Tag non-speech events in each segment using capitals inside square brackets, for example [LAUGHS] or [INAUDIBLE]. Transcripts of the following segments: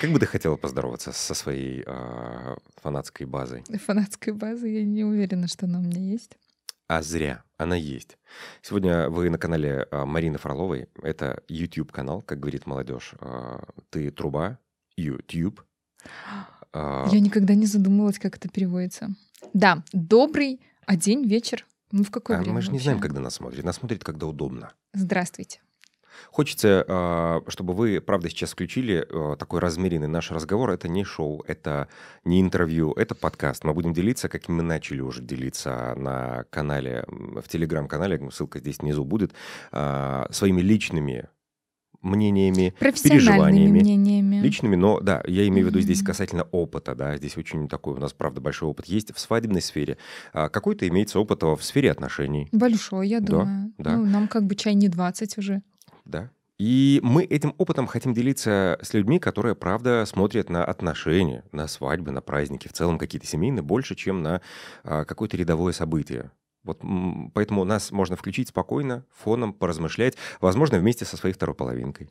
Как бы ты хотела поздороваться со своей э, фанатской базой? Фанатской базой я не уверена, что она у меня есть. А зря, она есть. Сегодня вы на канале э, Марины Фроловой. Это YouTube-канал, как говорит молодежь. Э, ты труба, YouTube. Э, я никогда не задумывалась, как это переводится. Да, добрый а день, вечер. Ну, в какое а время Мы же не вообще? знаем, когда нас смотрят. Нас смотрят, когда удобно. Здравствуйте. Хочется, а, чтобы вы, правда, сейчас включили а, такой размеренный наш разговор. Это не шоу, это не интервью, это подкаст. Мы будем делиться, как мы начали уже делиться на канале, в телеграм-канале, ссылка здесь внизу будет, а, своими личными мнениями, переживаниями. мнениями. Личными, но да, я имею в виду здесь касательно опыта, да, здесь очень такой у нас, правда, большой опыт есть в свадебной сфере. А какой-то имеется опыт в сфере отношений. Большой, я Да, думаю. да. Ну, нам как бы чай не 20 уже. Да. И мы этим опытом хотим делиться с людьми, которые, правда, смотрят на отношения, на свадьбы, на праздники, в целом какие-то семейные, больше, чем на а, какое-то рядовое событие. Вот поэтому нас можно включить спокойно, фоном, поразмышлять, возможно, вместе со своей второй половинкой.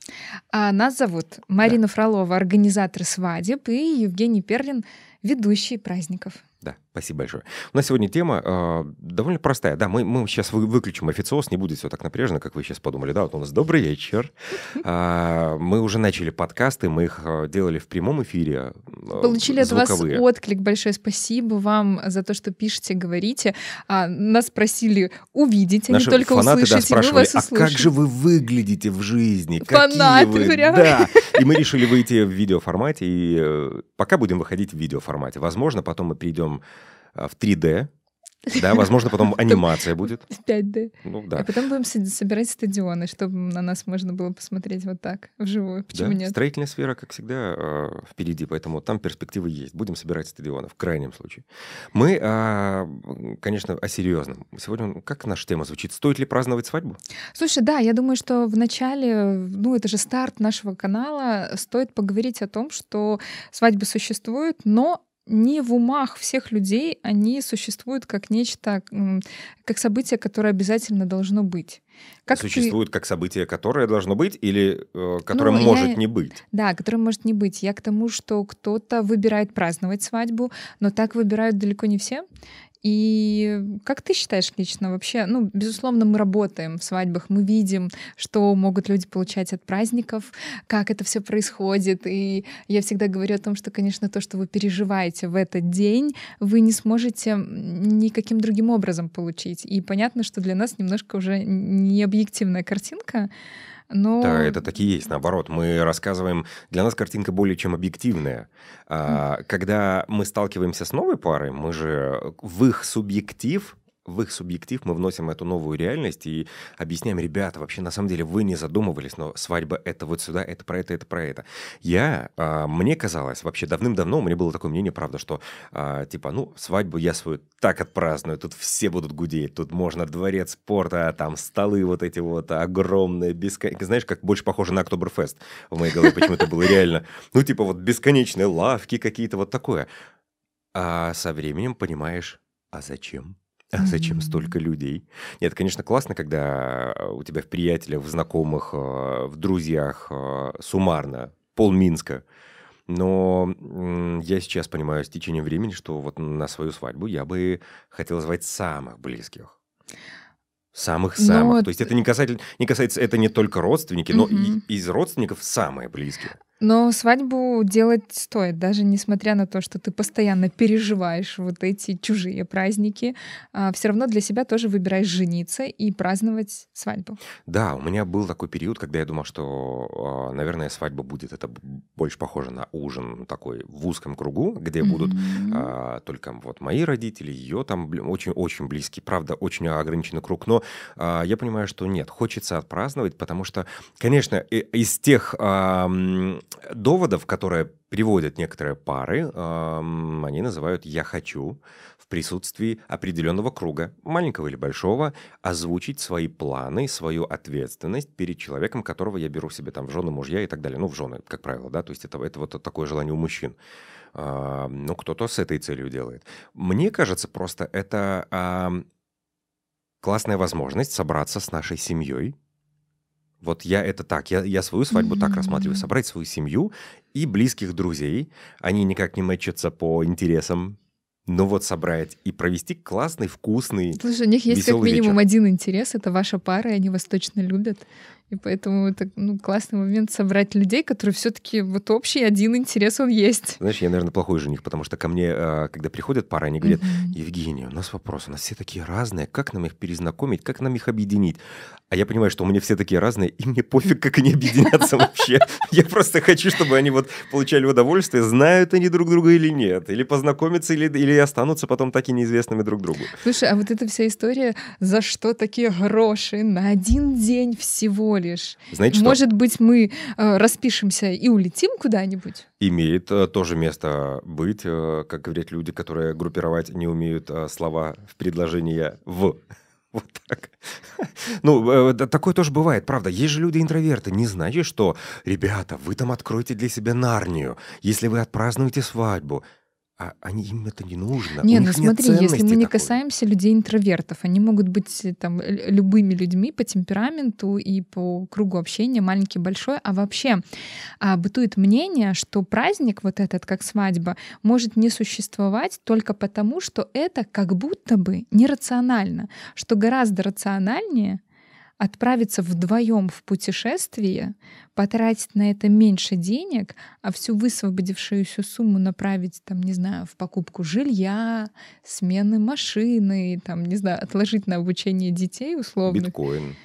А нас зовут Марина Фролова, организатор свадеб, и Евгений Перлин, ведущий праздников. Да, спасибо большое. У нас сегодня тема э, довольно простая. Да, мы, мы сейчас вы, выключим официоз, не будет все так напряженно, как вы сейчас подумали. Да, вот у нас добрый вечер. А, мы уже начали подкасты, мы их э, делали в прямом эфире. э, Получили от вас звуковые. отклик. Большое спасибо вам за то, что пишете, говорите. А, нас просили увидеть, а Наши не только фанаты, услышать. да, спрашивали, а как же вы выглядите в жизни? Фанаты, Какие вы? прям. Да. И мы решили выйти в видеоформате, и э, пока будем выходить в видеоформате. Возможно, потом мы перейдем э, в 3D, да, возможно, [LAUGHS] потом анимация будет. В 5D. Ну А да. потом будем собирать стадионы, чтобы на нас можно было посмотреть вот так, вживую. Почему Да, нет? Строительная сфера, как всегда, э, впереди, поэтому там перспективы есть. Будем собирать стадионы в крайнем случае. Мы, а, конечно, о серьезном. Сегодня как наша тема звучит? Стоит ли праздновать свадьбу? Слушай, да, я думаю, что в начале, ну, это же старт нашего канала, стоит поговорить о том, что свадьбы существуют, но не в умах всех людей они существуют как нечто, как событие, которое обязательно должно быть. Как ты- Существует как событие, которое должно быть или э, которое Ну, я- может не быть? Да, которое может не быть. Я к тому, что кто-то выбирает праздновать свадьбу, но так выбирают далеко не все. И как ты считаешь лично вообще? Ну, безусловно, мы работаем в свадьбах, мы видим, что могут люди получать от праздников, как это все происходит. И я всегда говорю о том, что, конечно, то, что вы переживаете в этот день, вы не сможете никаким другим образом получить. И понятно, что для нас немножко уже не объективная картинка, но... Да, это так и есть. Наоборот, мы рассказываем... Для нас картинка более чем объективная. А, Когда мы сталкиваемся с новой парой, мы же в их субъектив в их субъектив мы вносим эту новую реальность и объясняем, ребята, вообще на самом деле вы не задумывались, но свадьба это вот сюда, это про это, это про это. Я, а, мне казалось, вообще давным-давно у меня было такое мнение, правда, что а, типа, ну, свадьбу я свою так отпраздную, тут все будут гудеть, тут можно дворец спорта, там столы вот эти вот огромные, бесконечные, знаешь, как больше похоже на Октоберфест в моей голове почему-то было реально. Ну, типа вот бесконечные лавки какие-то, вот такое. А со временем понимаешь, а зачем? А зачем столько людей? Нет, конечно, классно, когда э, у тебя в приятелях, в знакомых, э, в друзьях э, суммарно пол Минска. Но я сейчас понимаю с течением времени, что вот на свою свадьбу я бы хотел звать самых близких. Самых-самых. Но То есть это не, касательно, не касается, это не только родственники, но и из родственников самые близкие. Но свадьбу делать стоит, даже несмотря на то, что ты постоянно переживаешь вот эти чужие праздники, все равно для себя тоже выбираешь жениться и праздновать свадьбу. Да, у меня был такой период, когда я думал, что, а, наверное, свадьба будет это больше похоже на ужин такой в узком кругу, где будут Мгм. а, только вот мои родители, ее там очень-очень близкий, правда, очень ограниченный круг, но а, я понимаю, что нет, хочется отпраздновать, потому что, конечно, из тех а, доводов, которые приводят некоторые пары, ам, они называют «я хочу» в присутствии определенного круга, маленького или большого, озвучить свои планы, свою ответственность перед человеком, которого я беру себе там в жены, мужья и так далее. Ну, в жены, как правило, да, то есть это, это вот такое желание у мужчин. А, ну, кто-то с этой целью делает. Мне кажется, просто это ам, классная возможность собраться с нашей семьей, Вот я это так, я, я свою свадьбу так рассматриваю. Собрать свою семью и близких друзей. Они никак не мэчатся по интересам. Но вот собрать и провести классный, вкусный, Слушай, у них есть как минимум вечер. один интерес, это ваша пара, и они вас точно любят. И поэтому это ну, классный момент собрать людей, которые все-таки вот общий один интерес он есть. Знаешь, я, наверное, плохой жених, потому что ко мне, э, когда приходят пары, они говорят. Евгения, у нас вопрос, у нас все такие разные, как нам их перезнакомить, как нам их объединить? А я понимаю, что у меня все такие разные, и мне пофиг, как они объединятся вообще. [LAUGHS] Я просто хочу, чтобы они вот получали удовольствие, знают они друг друга или нет, или познакомятся, или, или останутся потом так и неизвестными друг другу. Слушай, а вот эта вся история, за что такие гроши на один день всего лишь? Знаете что? Может быть, мы э, распишемся и улетим куда-нибудь? Имеет э, тоже место быть, э, как говорят люди, которые группировать не умеют э, слова в предложение в. [LAUGHS] Вот так. [LAUGHS] Ну, э, такое тоже бывает, правда. Есть же люди-интроверты. Не значит, что, ребята, вы там откроете для себя Нарнию, если вы отпразднуете свадьбу. А они, им это не нужно. Не, ну смотри, если мы не такой. касаемся людей-интровертов, они могут быть э, там любыми людьми по темпераменту и по кругу общения, маленький, большой. А вообще а, бытует мнение, что праздник вот этот, как свадьба, может не существовать только потому, что это как будто бы нерационально, что гораздо рациональнее отправиться вдвоем в путешествие, потратить на это меньше денег, а всю высвободившуюся сумму направить, там, не знаю, в покупку жилья, смены машины, там, не знаю, отложить на обучение детей условно. Биткоин.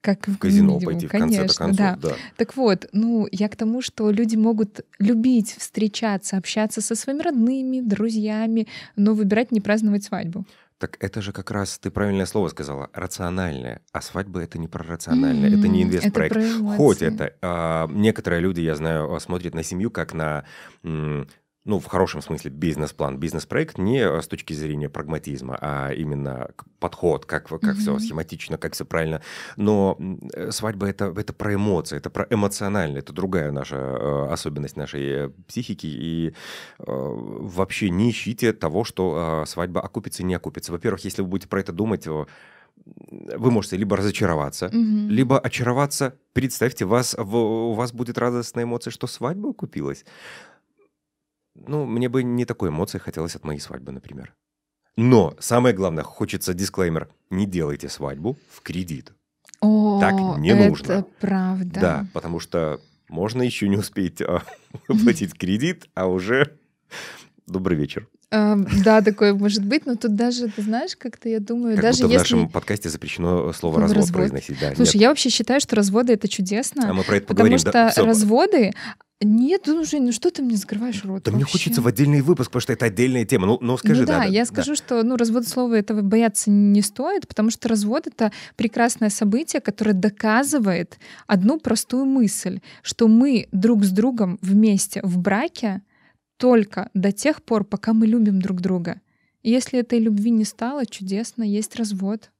Как В казино минимум, пойти в конечно, концов. да. Да. Так вот, ну, я к тому, что люди могут любить встречаться, общаться со своими родными, друзьями, но выбирать не праздновать свадьбу. Так это же как раз, ты правильное слово сказала, рациональное. А свадьба это не про рациональное, это не инвестпроект. это Хоть это а, некоторые люди, я знаю, смотрят на семью как на, м, ну, в хорошем смысле, бизнес-план, бизнес-проект не а, с точки зрения прагматизма, а именно подход, как, как все Мгм. схематично, как все правильно. Но э, свадьба это, это про эмоции, это про эмоционально, это другая наша э, особенность нашей э, психики. И э, вообще не ищите того, что э, свадьба окупится и не окупится. Во-первых, если вы будете про это думать, э, вы можете либо разочароваться, Мгм. либо очароваться. Представьте, вас, в- у вас будет радостная эмоция, что свадьба окупилась. Ну, мне бы не такой эмоции хотелось от моей свадьбы, например. Но самое главное, хочется дисклеймер. Не делайте свадьбу в кредит. О, Так не это нужно. правда. Да, потому что можно еще не успеть а, выплатить кредит, а уже добрый вечер. А, да, такое может быть, но тут даже, ты знаешь, как-то я думаю, Как даже будто в если... нашем подкасте запрещено слово развод, «развод». произносить. Да, Слушай, нет. я вообще считаю, что разводы это чудесно, А мы про это потому поговорим. что да, разводы... Нет, ну, Жень, ну что ты мне закрываешь рот Да мне вообще? хочется в отдельный выпуск, потому что это отдельная тема. Ну, ну скажи, ну да, да. я да. скажу, что ну, развод слова этого бояться не стоит, потому что развод это прекрасное событие, которое доказывает одну простую мысль, что мы друг с другом вместе в браке только до тех пор, пока мы любим друг друга. Если этой любви не стало, чудесно, есть развод.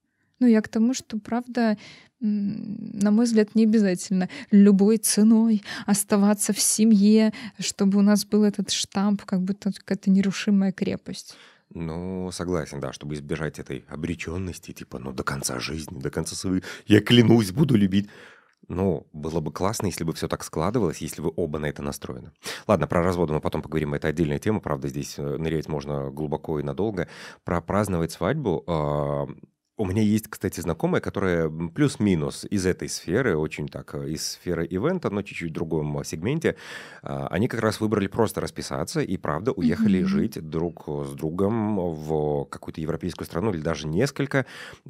Ну, я к тому, что, правда, на мой взгляд, не обязательно любой ценой оставаться в семье, чтобы у нас был этот штамп, как будто какая-то нерушимая крепость. Ну, согласен, да, чтобы избежать этой обреченности, типа, ну, до конца жизни, до конца своей, я клянусь, буду любить. Ну, было бы классно, если бы все так складывалось, если вы оба на это настроены. Ладно, про разводы мы потом поговорим, это отдельная тема, правда, здесь э, нырять можно глубоко и надолго. Про праздновать свадьбу. У меня есть, кстати, знакомая, которая плюс-минус из этой сферы, очень так, э, из сферы ивента, но чуть-чуть в другом сегменте. А, Они как раз выбрали просто расписаться и, правда, уехали Мгм. жить друг с другом в какую-то европейскую страну или даже несколько.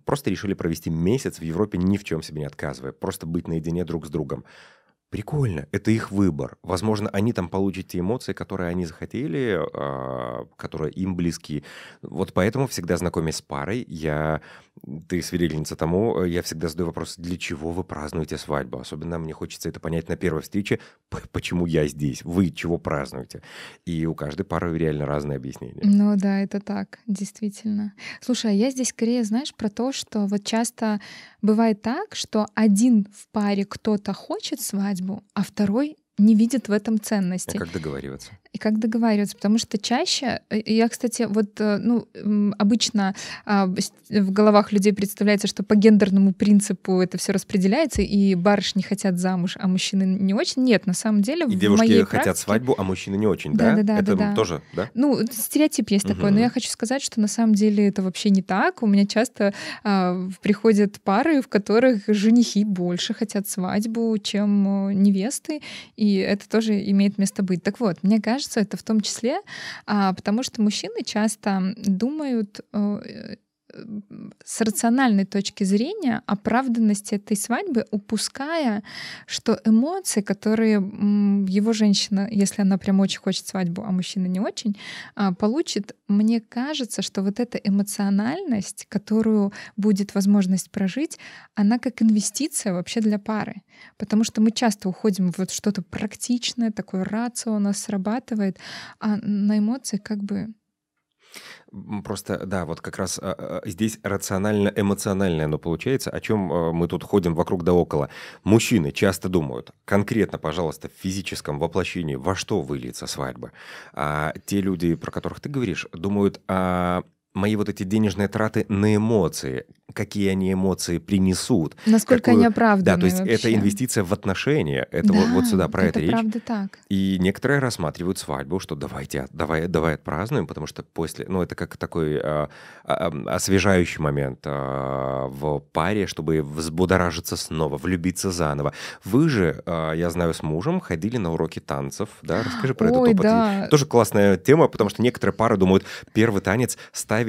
Просто решили провести месяц в Европе, ни в чем себе не отказывая. Просто быть наедине друг с другом. Прикольно, это их выбор. Возможно, они там получат те эмоции, которые они захотели, а, которые им близки. Вот поэтому всегда знакомясь с парой, я, ты свидетельница тому, я всегда задаю вопрос, для чего вы празднуете свадьбу? Особенно мне хочется это понять на первой встрече, [LAUGHS] почему я здесь, вы чего празднуете? И у каждой пары реально разные объяснения. Ну да, это так, действительно. Слушай, а я здесь скорее, знаешь, про то, что вот часто бывает так, что один в паре кто-то хочет свадьбу, а второй не видят в этом ценности. А как договариваться? И как договариваться, потому что чаще, э, я, кстати, вот, э, ну, обычно а, в головах людей представляется, что по гендерному принципу это все распределяется, и барышни хотят замуж, а мужчины не очень. Нет, на самом деле и в девушки моей хотят практике... свадьбу, а мужчины не очень, да? Да, да, да. Это да, да. тоже, да? Ну, стереотип есть Мгм. такой, но я хочу сказать, что на самом деле это вообще не так. У меня часто а, приходят пары, в которых женихи больше хотят свадьбу, чем э, невесты, и это тоже имеет место быть. Так вот, мне кажется, это в том числе, а, потому что мужчины часто думают э, с рациональной точки зрения оправданности этой свадьбы, упуская, что эмоции, которые его женщина, если она прям очень хочет свадьбу, а мужчина не очень, а, получит, мне кажется, что вот эта эмоциональность, которую будет возможность прожить, она как инвестиция вообще для пары. Потому что мы часто уходим в вот что-то практичное, такое рацио у нас срабатывает, а на эмоции как бы Просто, да, вот как раз а, а, здесь рационально-эмоциональное оно получается, о чем а, мы тут ходим вокруг да около. Мужчины часто думают, конкретно, пожалуйста, в физическом воплощении, во что выльется свадьба. А те люди, про которых ты говоришь, думают, а мои вот эти денежные траты на эмоции, какие они эмоции принесут. насколько какую- они оправданы Да, то есть вообще. это инвестиция в отношения. Это вот, вот Да, сюда про это, речь. правда так. И некоторые рассматривают свадьбу, что давайте, давай, давай отпразднуем, потому что после, ну это как такой а, а, освежающий момент а, в паре, чтобы взбудоражиться снова, влюбиться заново. Вы же, а, я знаю, с мужем ходили на уроки танцев, да? Расскажи про этот Ой, опыт. И да. Тоже классная тема, потому что некоторые пары думают, первый танец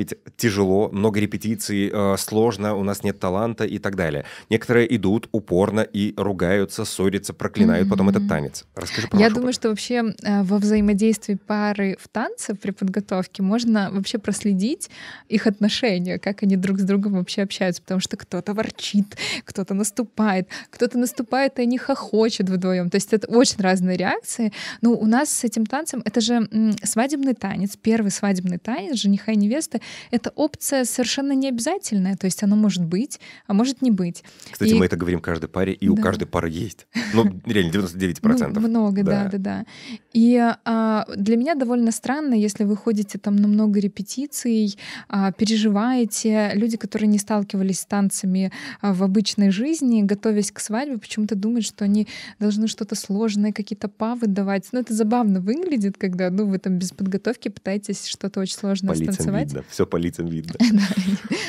ставить тяжело, много репетиций, э, сложно, у нас нет таланта и так далее. Некоторые идут упорно и ругаются, ссорятся, проклинают потом этот танец. Расскажи про Я думаю, опыт. что вообще э, во взаимодействии пары в танце при подготовке можно вообще проследить их отношения, как они друг с другом вообще общаются, потому что кто-то ворчит, кто-то наступает, кто-то наступает, и они хохочут вдвоем. То есть это очень разные реакции. Но у нас с этим танцем это же м, свадебный танец, первый свадебный танец жениха и невесты. Это опция совершенно необязательная, то есть оно может быть, а может не быть. Кстати, и- мы это говорим каждой паре, и у Да. каждой пары есть. Ну, реально, 99%. Ну, много, да, Да. да, да. И а, для меня довольно странно, если вы ходите там на много репетиций, а, переживаете. Люди, которые не сталкивались с танцами а, в обычной жизни, готовясь к свадьбе, почему-то думают, что они должны что-то сложное, какие-то павы давать. Ну, это забавно выглядит, когда ну, вы там без подготовки пытаетесь что-то очень сложное По станцевать. видно, все по лицам [LAUGHS] видно.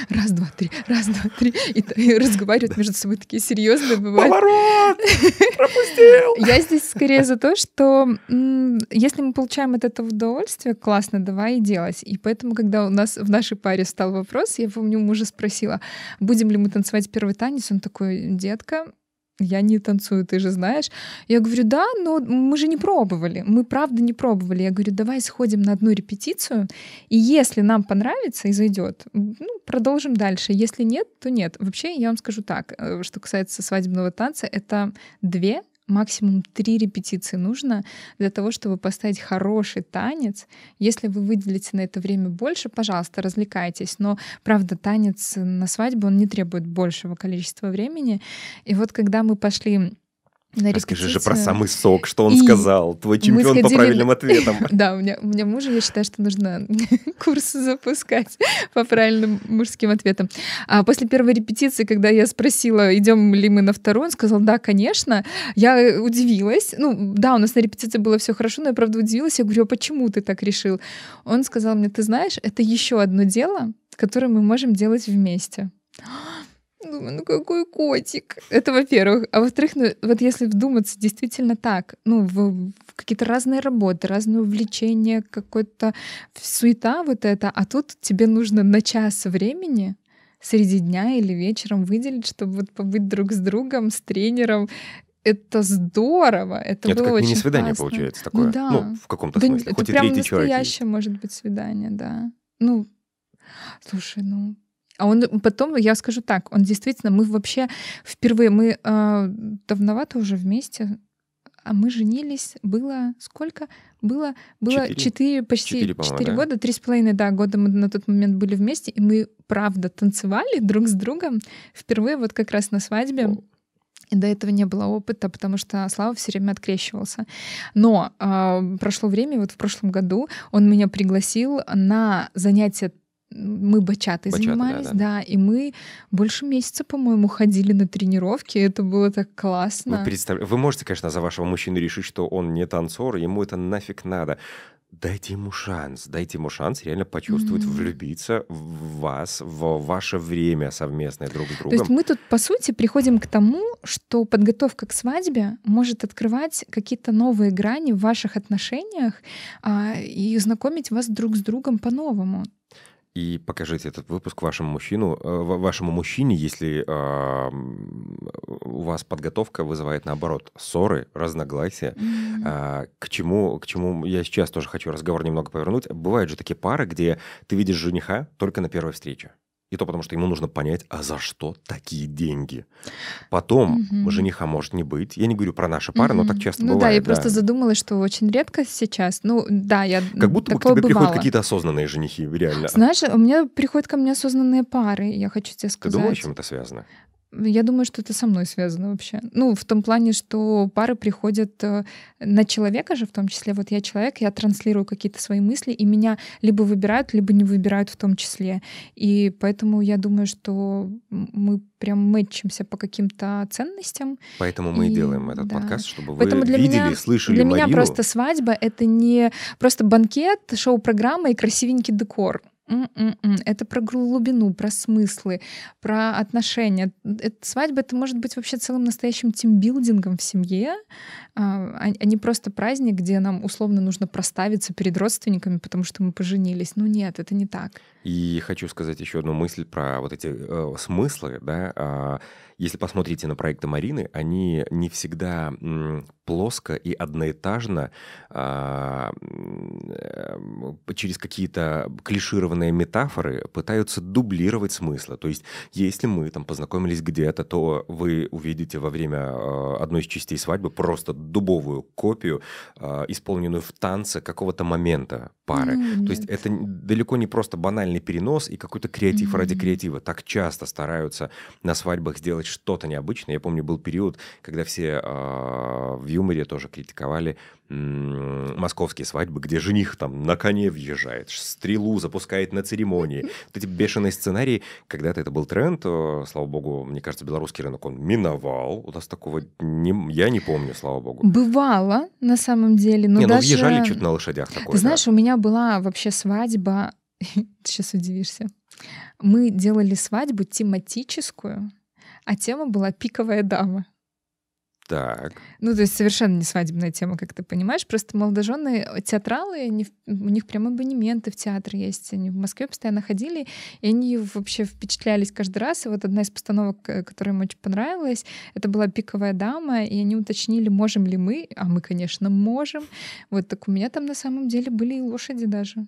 Раз, два, три, раз, два, три. И, разговаривают между собой такие серьезные бывают. Поворот! [LAUGHS] Пропустил! Я здесь скорее за то, что если мы получаем от этого удовольствие, классно, давай и делать. И поэтому, когда у нас в нашей паре стал вопрос, я помню, мужа спросила, будем ли мы танцевать первый танец, он такой, детка, я не танцую, ты же знаешь. Я говорю, да, но мы же не пробовали. Мы правда не пробовали. Я говорю, давай сходим на одну репетицию, и если нам понравится и зайдет, ну, продолжим дальше. Если нет, то нет. Вообще, я вам скажу так, э, что касается свадебного танца, это две максимум три репетиции нужно для того, чтобы поставить хороший танец. Если вы выделите на это время больше, пожалуйста, развлекайтесь. Но, правда, танец на свадьбу, он не требует большего количества времени. И вот когда мы пошли на Расскажи же про самый сок, что он И сказал. Твой чемпион по сходили- правильным ответам. [LAUGHS] Да, у меня, у меня мужа, я считаю, что нужно [LAUGHS] курс запускать [LAUGHS] по правильным мужским ответам. А после первой репетиции, когда я спросила, идем ли мы на вторую, он сказал, да, конечно. Я удивилась. Ну, да, у нас на репетиции было все хорошо, но я правда удивилась. Я говорю, а почему ты так решил? Он сказал мне, ты знаешь, это еще одно дело, которое мы можем делать вместе. Думаю, ну какой котик. Это во-первых. А во-вторых, ну, вот если вдуматься, действительно так. Ну, в, в какие-то разные работы, разные увлечения, какой-то суета вот это. А тут тебе нужно на час времени среди дня или вечером выделить, чтобы вот побыть друг с другом, с тренером. Это здорово. Это, Это было как очень мини-свидание классно. получается такое. Ну да. Ну, в каком-то Да, смысле. это Хоть и прям третий человек настоящее может быть свидание, да. Ну, слушай, ну... А он потом, я скажу так, он действительно, мы вообще впервые, мы э, давновато уже вместе, а мы женились, было сколько? Было, было Четыре. четыре, почти Четыре, по-моему, четыре да. года, три с половиной, да, года мы на тот момент были вместе, и мы, правда, танцевали друг с другом впервые вот как раз на свадьбе. И до этого не было опыта, потому что Слава все время открещивался. Но э, прошло время, вот в прошлом году он меня пригласил на занятия мы бачатой Бачата, занимались, да, да, да. и мы больше месяца, по-моему, ходили на тренировки, это было так классно. Вы, представля... Вы можете, конечно, за вашего мужчину решить, что он не танцор, ему это нафиг надо. Дайте ему шанс, дайте ему шанс реально почувствовать, Мгм. влюбиться в вас, в ваше время совместное друг с То другом. есть мы тут, по сути, приходим к тому, что подготовка к свадьбе может открывать какие-то новые грани в ваших отношениях а, и знакомить вас друг с другом по-новому. И покажите этот выпуск вашему мужчину, э, ва- вашему мужчине, если м, у вас подготовка вызывает наоборот ссоры, разногласия. М. А, к чему, к чему я сейчас тоже хочу разговор немного повернуть. Бывают же такие пары, где ты видишь жениха только на первой встрече. И то потому, что ему нужно понять, а за что такие деньги. Потом Мгм. жениха может не быть. Я не говорю про наши пары, но так часто ну бывает. да, я просто задумалась, что очень редко сейчас. Ну да, я Как будто бы к тебе приходят бывало. какие-то осознанные женихи, реально. Знаешь, у меня приходят ко мне осознанные пары, я хочу тебе Ты сказать. думаешь, чем это связано? Я думаю, что это со мной связано вообще. Ну, в том плане, что пары приходят э, на человека же, в том числе. Вот я человек, я транслирую какие-то свои мысли, и меня либо выбирают, либо не выбирают в том числе. И поэтому я думаю, что мы прям мэтчимся по каким-то ценностям. Поэтому мы и делаем этот да. подкаст, чтобы вы Поэтому для видели, меня- слышали Для меня Марину. просто свадьба — это не просто банкет, шоу-программа и красивенький декор. М-м-м. Это про глубину, про смыслы, про отношения. Это, свадьба это может быть вообще целым настоящим тимбилдингом в семье, а, а а не просто праздник, где нам условно нужно проставиться перед родственниками, потому что мы поженились. Ну нет, это не так. И хочу сказать еще одну мысль про вот эти э, смыслы, да. А, если посмотрите на проекты Марины, они не всегда плоско и одноэтажно а, э, через какие-то клишированные метафоры пытаются дублировать смыслы. То есть, если мы там познакомились где-то, то вы увидите во время э, одной из частей свадьбы просто дубовую копию, э, исполненную в танце какого-то момента пары. Ну, То есть это далеко не просто банальный перенос и какой-то креатив ради Мгм. креатива. Так часто стараются на свадьбах сделать что-то необычное. Я помню, был период, когда все а, в юморе тоже критиковали московские свадьбы, где жених там на коне въезжает, стрелу запускает на церемонии. Вот эти бешеные сценарии. Когда-то это был тренд, э, слава богу, мне кажется, белорусский рынок, он миновал. У нас такого не- я не помню, слава богу. Бывало на самом деле, но не, ну даже... въезжали чуть на лошадях такое. Ты да. знаешь, у меня была вообще свадьба, [LAUGHS] сейчас удивишься. Мы делали свадьбу тематическую, а тема была «Пиковая дама». Так. Ну, то есть совершенно не свадебная тема, как ты понимаешь. Просто молодожены театралы, они, у них прям абонементы в театр есть. Они в Москве постоянно ходили, и они вообще впечатлялись каждый раз. И вот одна из постановок, э, которая им очень понравилась, это была «Пиковая дама», и они уточнили, можем ли мы, а мы, конечно, можем. Вот так у меня там на самом деле были и лошади даже.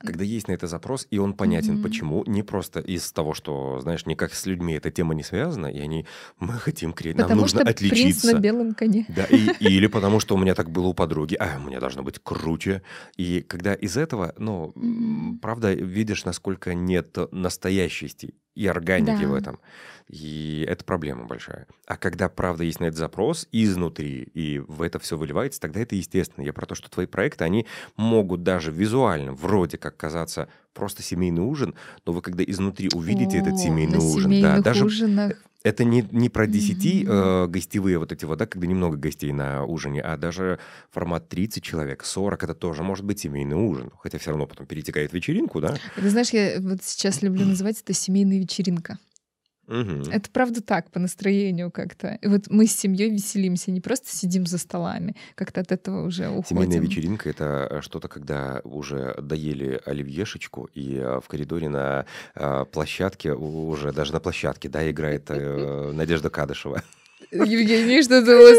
Когда есть на это запрос, и он понятен, Мгм. почему, не просто из того, что, знаешь, никак с людьми эта тема не связана, и они, мы хотим нам Потому нужно отличиться. На белом коне. Да, и- или потому что у меня так было у подруги, а у меня должно быть круче. И когда из этого, ну, Мгм. правда, видишь, насколько нет настоящести и органики Да. в этом. И это проблема большая. А когда, правда, есть на это запрос изнутри, и в это все выливается, тогда это естественно. Я про то, что твои проекты, они могут даже визуально, вроде как казаться просто семейный ужин, но вы когда изнутри увидите этот О, семейный на ужин, да, даже ужинах. Это не, не про 10 Мгм. э, гостевые вот эти вот, да, когда немного гостей на ужине, а даже формат 30 человек, 40, это тоже может быть семейный ужин. Хотя все равно потом перетекает в вечеринку, да? Ты знаешь, я вот сейчас люблю [CLEARS THROAT] называть это семейная вечеринка. Мгм. Это правда так, по настроению как-то. И вот мы с семьей веселимся, не просто сидим за столами, как-то от этого уже уходим. Семейная вечеринка — это что-то, когда уже доели оливьешечку, и э, в коридоре на э, площадке, уже даже на площадке, да, играет э, Надежда Кадышева. Евгений, что-то у вас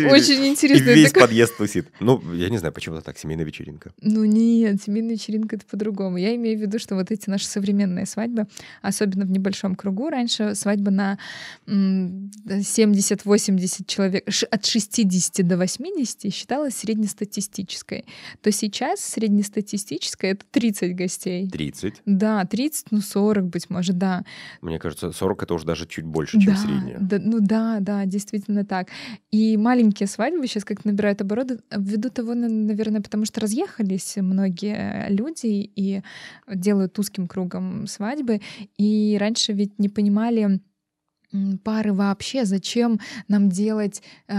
э, очень И интересно. весь подъезд тусит. Ну, я не знаю, почему-то так, семейная вечеринка. Ну нет, семейная вечеринка это по-другому. Я имею в виду, что вот эти наши современные свадьбы, особенно в небольшом кругу, раньше свадьба на м, 70-80 человек, от 60 до 80 считалась среднестатистической. То сейчас среднестатистическая это 30 гостей. 30. Да, 30, ну 40, быть может, да. Мне кажется, 40 — это уже даже чуть больше, чем да, средняя. да, ну да, да. Да, действительно так. И маленькие свадьбы сейчас как набирают обороты ввиду того, наверное, потому что разъехались многие люди и делают узким кругом свадьбы. И раньше ведь не понимали, пары вообще, зачем нам делать э,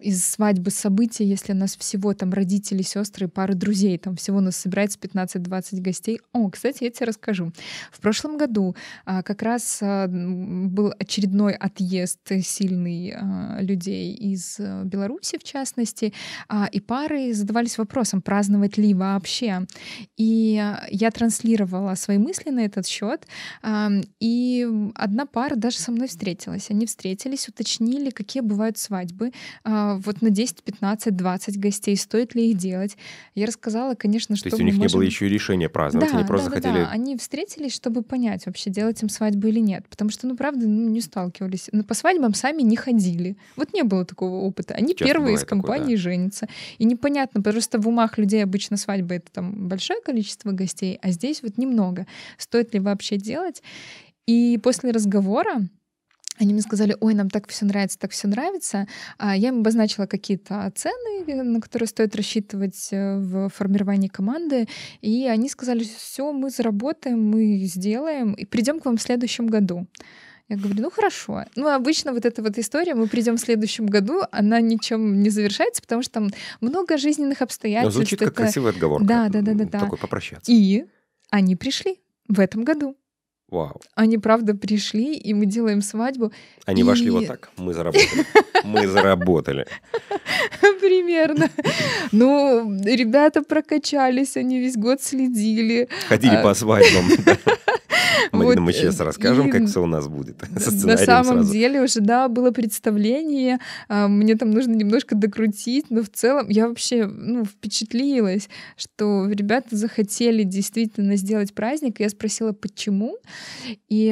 из свадьбы события, если у нас всего там родители, сестры, пары друзей, там всего нас собирается 15-20 гостей. О, кстати, я тебе расскажу. В прошлом году э, как раз э, был очередной отъезд сильный э, людей из э, Беларуси, в частности, э, и пары задавались вопросом, праздновать ли вообще. И я транслировала свои мысли на этот счет, э, и одна пара даже со мной встретилась встретилась. Они встретились, уточнили, какие бывают свадьбы. А, вот на 10, 15, 20 гостей, стоит ли их делать. Я рассказала, конечно, что... То есть у них можем... не было еще и решения праздновать, да, они просто да, хотели... Да. Они встретились, чтобы понять вообще, делать им свадьбу или нет. Потому что, ну, правда, ну, не сталкивались. Но по свадьбам сами не ходили. Вот не было такого опыта. Они Часто первые из компании такое, да. женятся. И непонятно, просто в умах людей обычно свадьба — это там большое количество гостей, а здесь вот немного. Стоит ли вообще делать? И после разговора они мне сказали, ой, нам так все нравится, так все нравится. А я им обозначила какие-то цены, на которые стоит рассчитывать э, в формировании команды. И они сказали, все, мы заработаем, мы сделаем и придем к вам в следующем году. Я говорю, ну хорошо. Ну, обычно вот эта вот история, мы придем в следующем году, она ничем не завершается, потому что там много жизненных обстоятельств. Но звучит как это... красивая отговорка. Да, да, да, да, да. Такой попрощаться. И они пришли в этом году. Вау. Они, правда, пришли, и мы делаем свадьбу. Они и... вошли вот так. Мы заработали. Мы заработали. [LAUGHS] Примерно. Ну, ребята прокачались, они весь год следили. Ходили а, по свадьбам. [LAUGHS] Марина, мы сейчас расскажем, как все у нас будет. На самом деле уже, да, было представление. А, мне там нужно немножко докрутить, но в целом я вообще ну, впечатлилась, что ребята захотели действительно сделать праздник. Я спросила, почему. И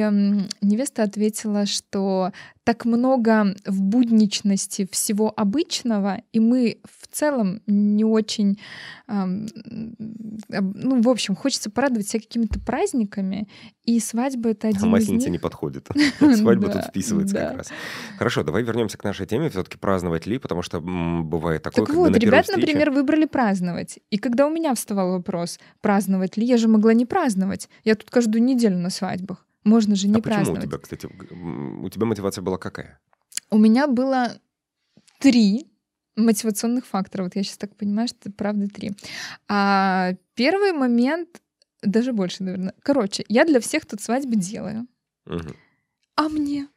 невеста ответила, что так много в будничности всего обычного, и мы в целом не очень, ну, в общем, хочется порадовать себя какими-то праздниками, и свадьба — это один а из них. не подходит. [LAUGHS] Свадьба тут вписывается как раз. Хорошо, давай вернемся к нашей теме. Все-таки праздновать ли, потому что бывает такое, Так вот, ребята, например, выбрали праздновать. И когда у меня вставал вопрос, праздновать ли, я же могла не праздновать. Я тут каждую неделю на свадьбах. Можно же не а праздновать. Почему у тебя, кстати, у тебя мотивация была какая? У меня было три мотивационных фактора. Вот я сейчас так понимаю, что это правда три. А первый момент, даже больше, наверное. Короче, я для всех тут свадьбы делаю. Угу. А мне?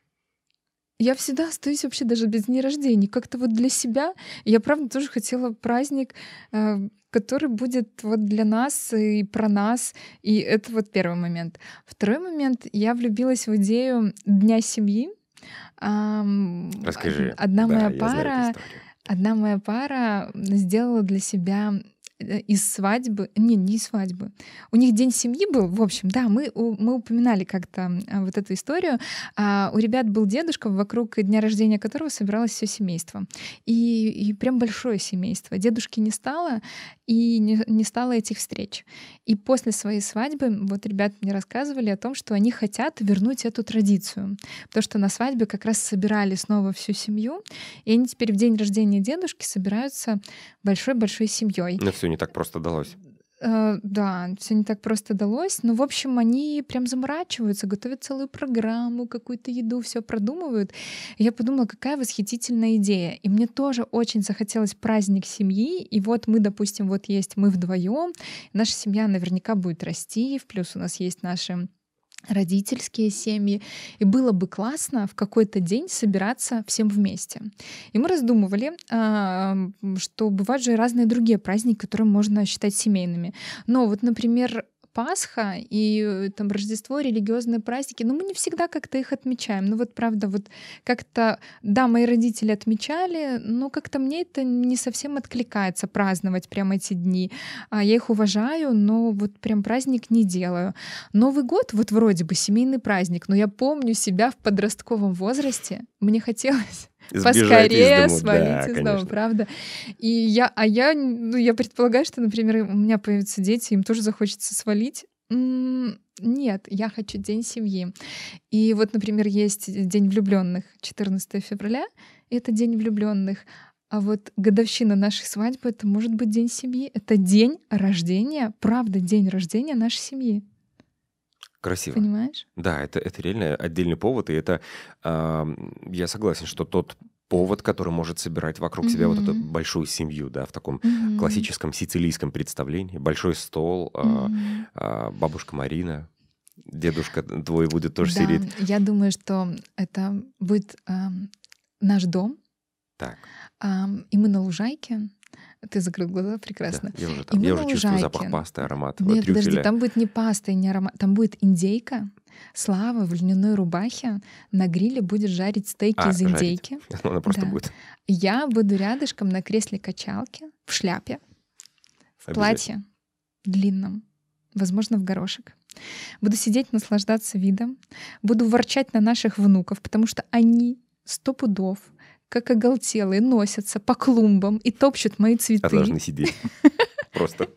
Я всегда остаюсь вообще даже без дней рождения. Как-то вот для себя. Я, правда, тоже хотела праздник, э, который будет вот для нас и про нас. И это вот первый момент. Второй момент. Я влюбилась в идею Дня семьи. Расскажи. Одна да, моя пара, одна моя пара сделала для себя из свадьбы, не, не из свадьбы. У них день семьи был, в общем, да, мы, мы упоминали как-то а, вот эту историю. А, у ребят был дедушка, вокруг дня рождения которого собиралось все семейство. И, и прям большое семейство. Дедушки не стало, и не, не стало этих встреч. И после своей свадьбы, вот ребят мне рассказывали о том, что они хотят вернуть эту традицию. Потому что на свадьбе как раз собирали снова всю семью, и они теперь в день рождения дедушки собираются большой-большой семьей. Ну все не так просто далось. Uh, да, все не так просто далось. Но, в общем, они прям заморачиваются, готовят целую программу, какую-то еду, все продумывают. И я подумала, какая восхитительная идея. И мне тоже очень захотелось праздник семьи. И вот мы, допустим, вот есть мы вдвоем, наша семья наверняка будет расти, в плюс у нас есть наши родительские семьи. И было бы классно в какой-то день собираться всем вместе. И мы раздумывали, а, что бывают же разные другие праздники, которые можно считать семейными. Но вот, например, Пасха и э, там Рождество, религиозные праздники, но мы не всегда как-то их отмечаем. Ну вот правда, вот как-то, да, мои родители отмечали, но как-то мне это не совсем откликается праздновать прямо эти дни. А я их уважаю, но вот прям праздник не делаю. Новый год, вот вроде бы семейный праздник, но я помню себя в подростковом возрасте, мне хотелось поскорее из свалить да, из дома, правда. И я, а я, ну, я предполагаю, что, например, у меня появятся дети, им тоже захочется свалить. Нет, я хочу День семьи. И вот, например, есть День влюбленных, 14 февраля, это День влюбленных. А вот годовщина нашей свадьбы это может быть день семьи, это день рождения, правда, день рождения нашей семьи. Красиво. Понимаешь? Да, это, это реально отдельный повод, и это э, я согласен, что тот повод, который может собирать вокруг mm-hmm. себя вот эту большую семью, да, в таком mm-hmm. классическом сицилийском представлении. Большой стол, mm-hmm. э, бабушка Марина, дедушка твой будет тоже да, сидеть. Я думаю, что это будет э, наш дом. Так. Э, и мы на лужайке. Ты закрыл глаза, прекрасно. Да, я уже, там, я уже чувствую запах пасты, аромат Нет, трюфеля. подожди, там будет не паста и не аромат, там будет индейка. Слава в льняной рубахе на гриле будет жарить стейки а, из индейки. Жарить. [LAUGHS] Она просто да. будет. Я буду рядышком на кресле качалки в шляпе, в платье длинном, возможно, в горошек. Буду сидеть, наслаждаться видом. Буду ворчать на наших внуков, потому что они сто пудов как оголтелые, носятся по клумбам и топчут мои цветы. А должны сидеть. [LAUGHS] Просто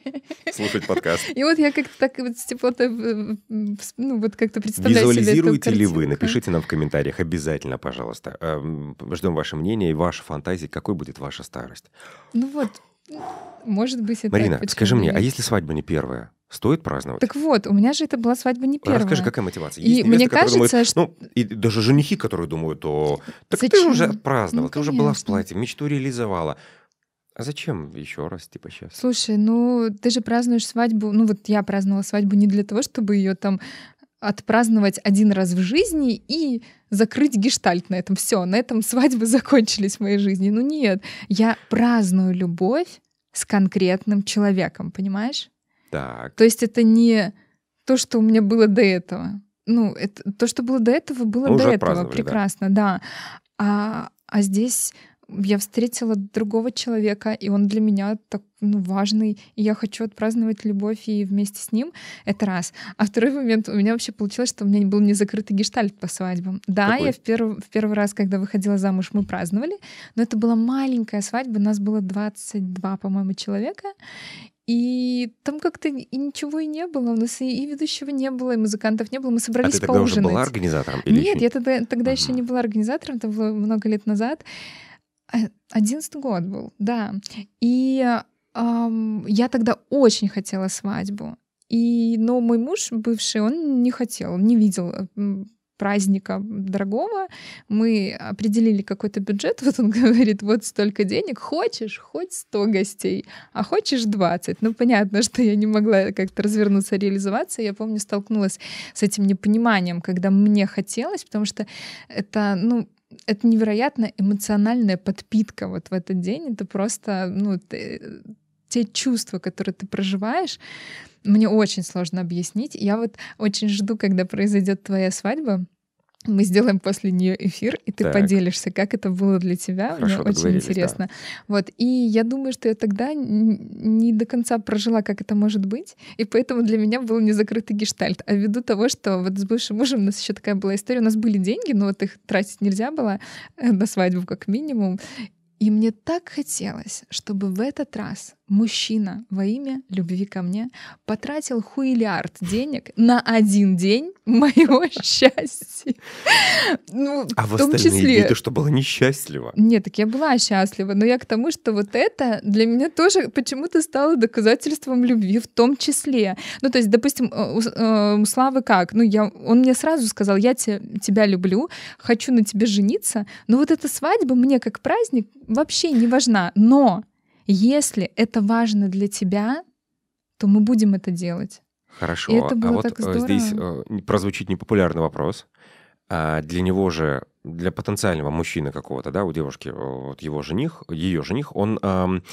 слушать подкаст. И вот я как-то так вот с теплотой, ну вот как-то представляю Визуализируете ли вы? Напишите нам в комментариях обязательно, пожалуйста. Эм, ждем ваше мнение и ваши фантазии. Какой будет ваша старость? Ну вот, может быть, это Марина, скажи мне, а если свадьба не первая? Стоит праздновать? Так вот, у меня же это была свадьба не первая. Расскажи, какая мотивация? Есть и невесты, мне кажется, думают, что... Ну, и даже женихи, которые думают, о, так Зачем? ты уже отпраздновал, ну, ты уже была в платье, мечту реализовала. А зачем еще раз, типа сейчас? Слушай, ну ты же празднуешь свадьбу, ну вот я праздновала свадьбу не для того, чтобы ее там отпраздновать один раз в жизни и закрыть гештальт на этом. Все, на этом свадьбы [LAUGHS] закончились в моей жизни. Ну нет, я праздную любовь с конкретным человеком, понимаешь? Так. То есть это не то, что у меня было до этого. Ну, это, то, что было до этого, было Мы до этого. Прекрасно, да. да. А, а здесь я встретила другого человека, и он для меня так ну, важный, и я хочу отпраздновать любовь и вместе с ним. Это раз. А второй момент, у меня вообще получилось, что у меня был не закрытый гештальт по свадьбам. Да, Какой? я в, перв, в первый раз, когда выходила замуж, мы праздновали, но это была маленькая свадьба, нас было 22, по-моему, человека, и там как-то и ничего и не было. У нас и, и ведущего не было, и музыкантов не было. Мы собрались а ты тогда поужинать. уже была организатором? Или Нет, еще... я тогда, тогда uh-huh. еще не была организатором, это было много лет назад. Э, одиннадцатый год был, да. И эм, я тогда очень хотела свадьбу. И, но мой муж бывший, он не хотел, не видел праздника дорогого, мы определили какой-то бюджет, [LAUGHS] вот он говорит, вот столько денег, хочешь, хоть 100 гостей, а хочешь 20. Ну, понятно, [LAUGHS] что я не могла как-то развернуться, реализоваться. Я помню, столкнулась с этим непониманием, когда мне хотелось, потому что это, ну, это невероятно эмоциональная подпитка вот в этот день. Это просто, ну, ты, те чувства, которые ты проживаешь, мне очень сложно объяснить. Я вот очень жду, когда произойдет твоя свадьба. Мы сделаем после нее эфир, и ты так. поделишься, как это было для тебя. Хорошо, Мне очень интересно. Да. Вот. И я думаю, что я тогда не до конца прожила, как это может быть. И поэтому для меня был не закрытый гештальт. А ввиду того, что вот с бывшим мужем у нас еще такая была история. У нас были деньги, но вот их тратить нельзя было э, на свадьбу как минимум. И мне так хотелось, чтобы в этот раз мужчина во имя любви ко мне потратил хуилиард денег на один день моего [LAUGHS] счастья. Ну, а в, в том числе... дни ты что, была несчастлива? Нет, так я была счастлива, но я к тому, что вот это для меня тоже почему-то стало доказательством любви в том числе. Ну, то есть, допустим, э, э, у Славы как? Ну, я, он мне сразу сказал, я те, тебя люблю, хочу на тебе жениться, но вот эта свадьба мне как праздник вообще не важна, но если это важно для тебя, то мы будем это делать. Хорошо. И это было а вот так э, здорово. здесь э, прозвучит непопулярный вопрос. А для него же, для потенциального мужчины какого-то, да, у девушки, вот его жених, ее жених, он эм,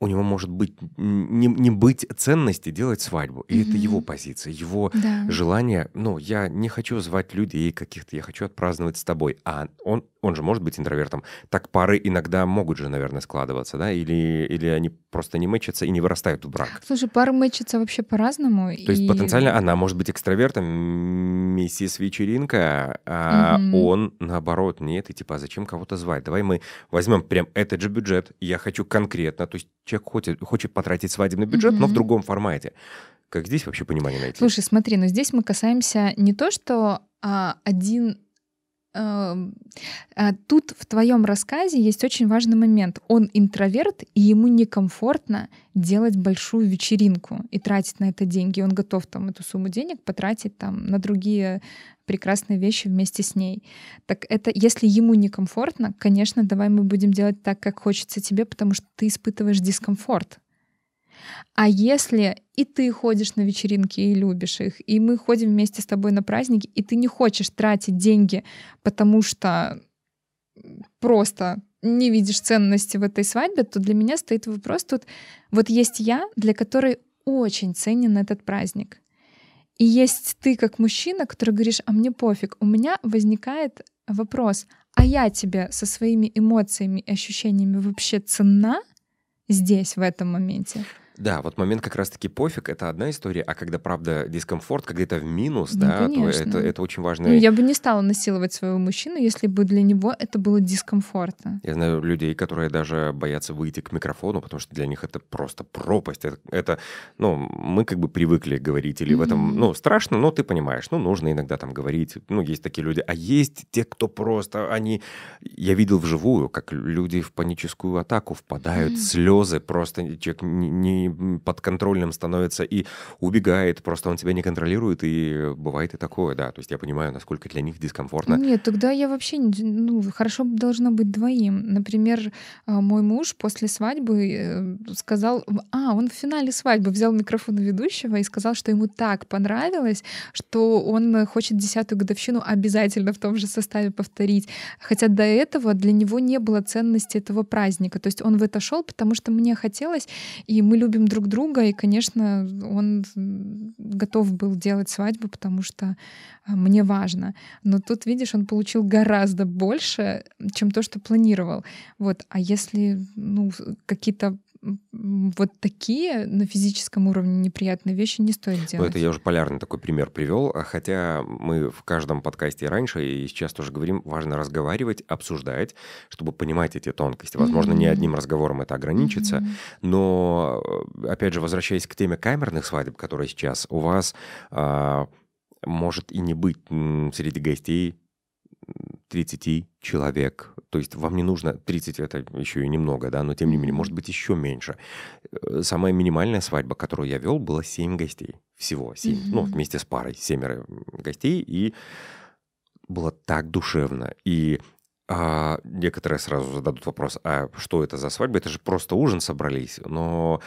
у него может быть не, не быть ценности делать свадьбу. И mm-hmm. это его позиция, его да. желание. Ну, я не хочу звать людей каких-то, я хочу отпраздновать с тобой. А он, он же может быть интровертом. Так пары иногда могут же, наверное, складываться, да? Или, или они просто не мэчатся и не вырастают в брак. Слушай, пары мэчатся вообще по-разному. То и... есть потенциально она может быть экстравертом, миссис вечеринка, а mm-hmm. он наоборот, нет, и типа, а зачем кого-то звать? Давай мы возьмем прям этот же бюджет, я хочу конкретно, то есть человек хочет, хочет потратить свадебный бюджет, mm-hmm. но в другом формате. Как здесь вообще понимание найти? Слушай, смотри, но здесь мы касаемся не то, что а, один тут в твоем рассказе есть очень важный момент. Он интроверт, и ему некомфортно делать большую вечеринку и тратить на это деньги. Он готов там эту сумму денег потратить там на другие прекрасные вещи вместе с ней. Так это, если ему некомфортно, конечно, давай мы будем делать так, как хочется тебе, потому что ты испытываешь дискомфорт. А если и ты ходишь на вечеринки и любишь их, и мы ходим вместе с тобой на праздники, и ты не хочешь тратить деньги, потому что просто не видишь ценности в этой свадьбе, то для меня стоит вопрос тут, вот есть я, для которой очень ценен этот праздник. И есть ты как мужчина, который говоришь, а мне пофиг. У меня возникает вопрос, а я тебе со своими эмоциями и ощущениями вообще ценна здесь, в этом моменте? Да, вот момент как раз-таки пофиг, это одна история, а когда, правда, дискомфорт, когда это в минус, ну, да, то это, это очень важно. Ну, я бы не стала насиловать своего мужчину, если бы для него это было дискомфортно. Я знаю людей, которые даже боятся выйти к микрофону, потому что для них это просто пропасть. Это, это ну, мы как бы привыкли говорить, или mm-hmm. в этом, ну, страшно, но ты понимаешь, ну, нужно иногда там говорить. Ну, есть такие люди. А есть те, кто просто, они... Я видел вживую, как люди в паническую атаку впадают, mm-hmm. слезы просто, человек не, не подконтрольным становится и убегает, просто он тебя не контролирует, и бывает и такое, да. То есть я понимаю, насколько для них дискомфортно. Нет, тогда я вообще, ну, хорошо должно быть двоим. Например, а, мой муж после свадьбы э, сказал, а, он в финале свадьбы взял микрофон ведущего и сказал, что ему так понравилось, что он хочет десятую годовщину обязательно в том же составе повторить. Хотя до этого для него не было ценности этого праздника. То есть он в это шел, потому что мне хотелось, и мы любим любим друг друга, и, конечно, он готов был делать свадьбу, потому что а, мне важно. Но тут, видишь, он получил гораздо больше, чем то, что планировал. Вот. А если ну, какие-то вот такие на физическом уровне неприятные вещи не стоит делать. Ну, это я уже полярный такой пример привел, а хотя мы в каждом подкасте раньше и сейчас тоже говорим, важно разговаривать, обсуждать, чтобы понимать эти тонкости. Возможно, mm-hmm. не одним разговором это ограничится, mm-hmm. но, э, опять же, возвращаясь к теме камерных свадеб, которые сейчас у вас, а, может и не быть среди гостей 30 человек. То есть вам не нужно 30, это еще и немного, да, но тем не менее, может быть, еще меньше. Э, самая минимальная свадьба, которую я вел, была 7 гостей. Всего 7. Mm-hmm. Ну, вместе с парой, семеро гостей. И было так душевно. И а, некоторые сразу зададут вопрос, а что это за свадьба? Это же просто ужин собрались. Но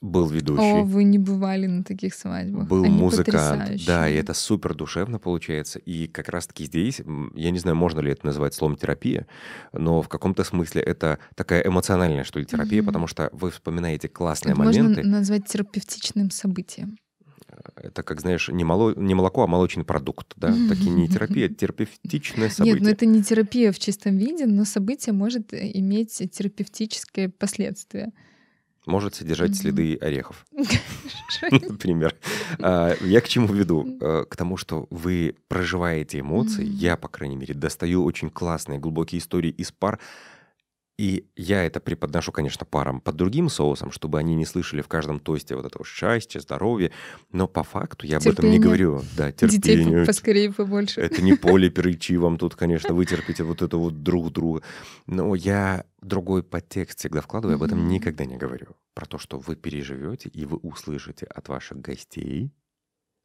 был ведущий. О, вы не бывали на таких свадьбах. Был Они музыкант. Да, и это супер душевно получается. И как раз-таки здесь, я не знаю, можно ли это называть словом терапия, но в каком-то смысле это такая эмоциональная, что ли, терапия, mm-hmm. потому что вы вспоминаете классные это моменты. Можно назвать терапевтичным событием. Это, как знаешь, не, моло... не молоко, а молочный продукт, да? Таки не терапия, а [LAUGHS] терапевтичное событие. Нет, ну это не терапия в чистом виде, но событие может иметь терапевтическое последствие может содержать следы орехов. [LAUGHS] [LAUGHS] Например. А, я к чему веду? Э, к тому, что вы проживаете эмоции. Я, по крайней мере, достаю очень классные, глубокие истории из пар, и я это преподношу, конечно, парам под другим соусом, чтобы они не слышали в каждом тосте вот этого счастья, здоровья. Но по факту я терпение. об этом не говорю. Да, терпение. [LAUGHS] Детей поскорее побольше. Это не поле перейти вам тут, конечно, вытерпите вот это вот друг друга. Но я другой подтекст всегда вкладываю, об этом никогда не говорю. Про то, что вы переживете и вы услышите от ваших гостей,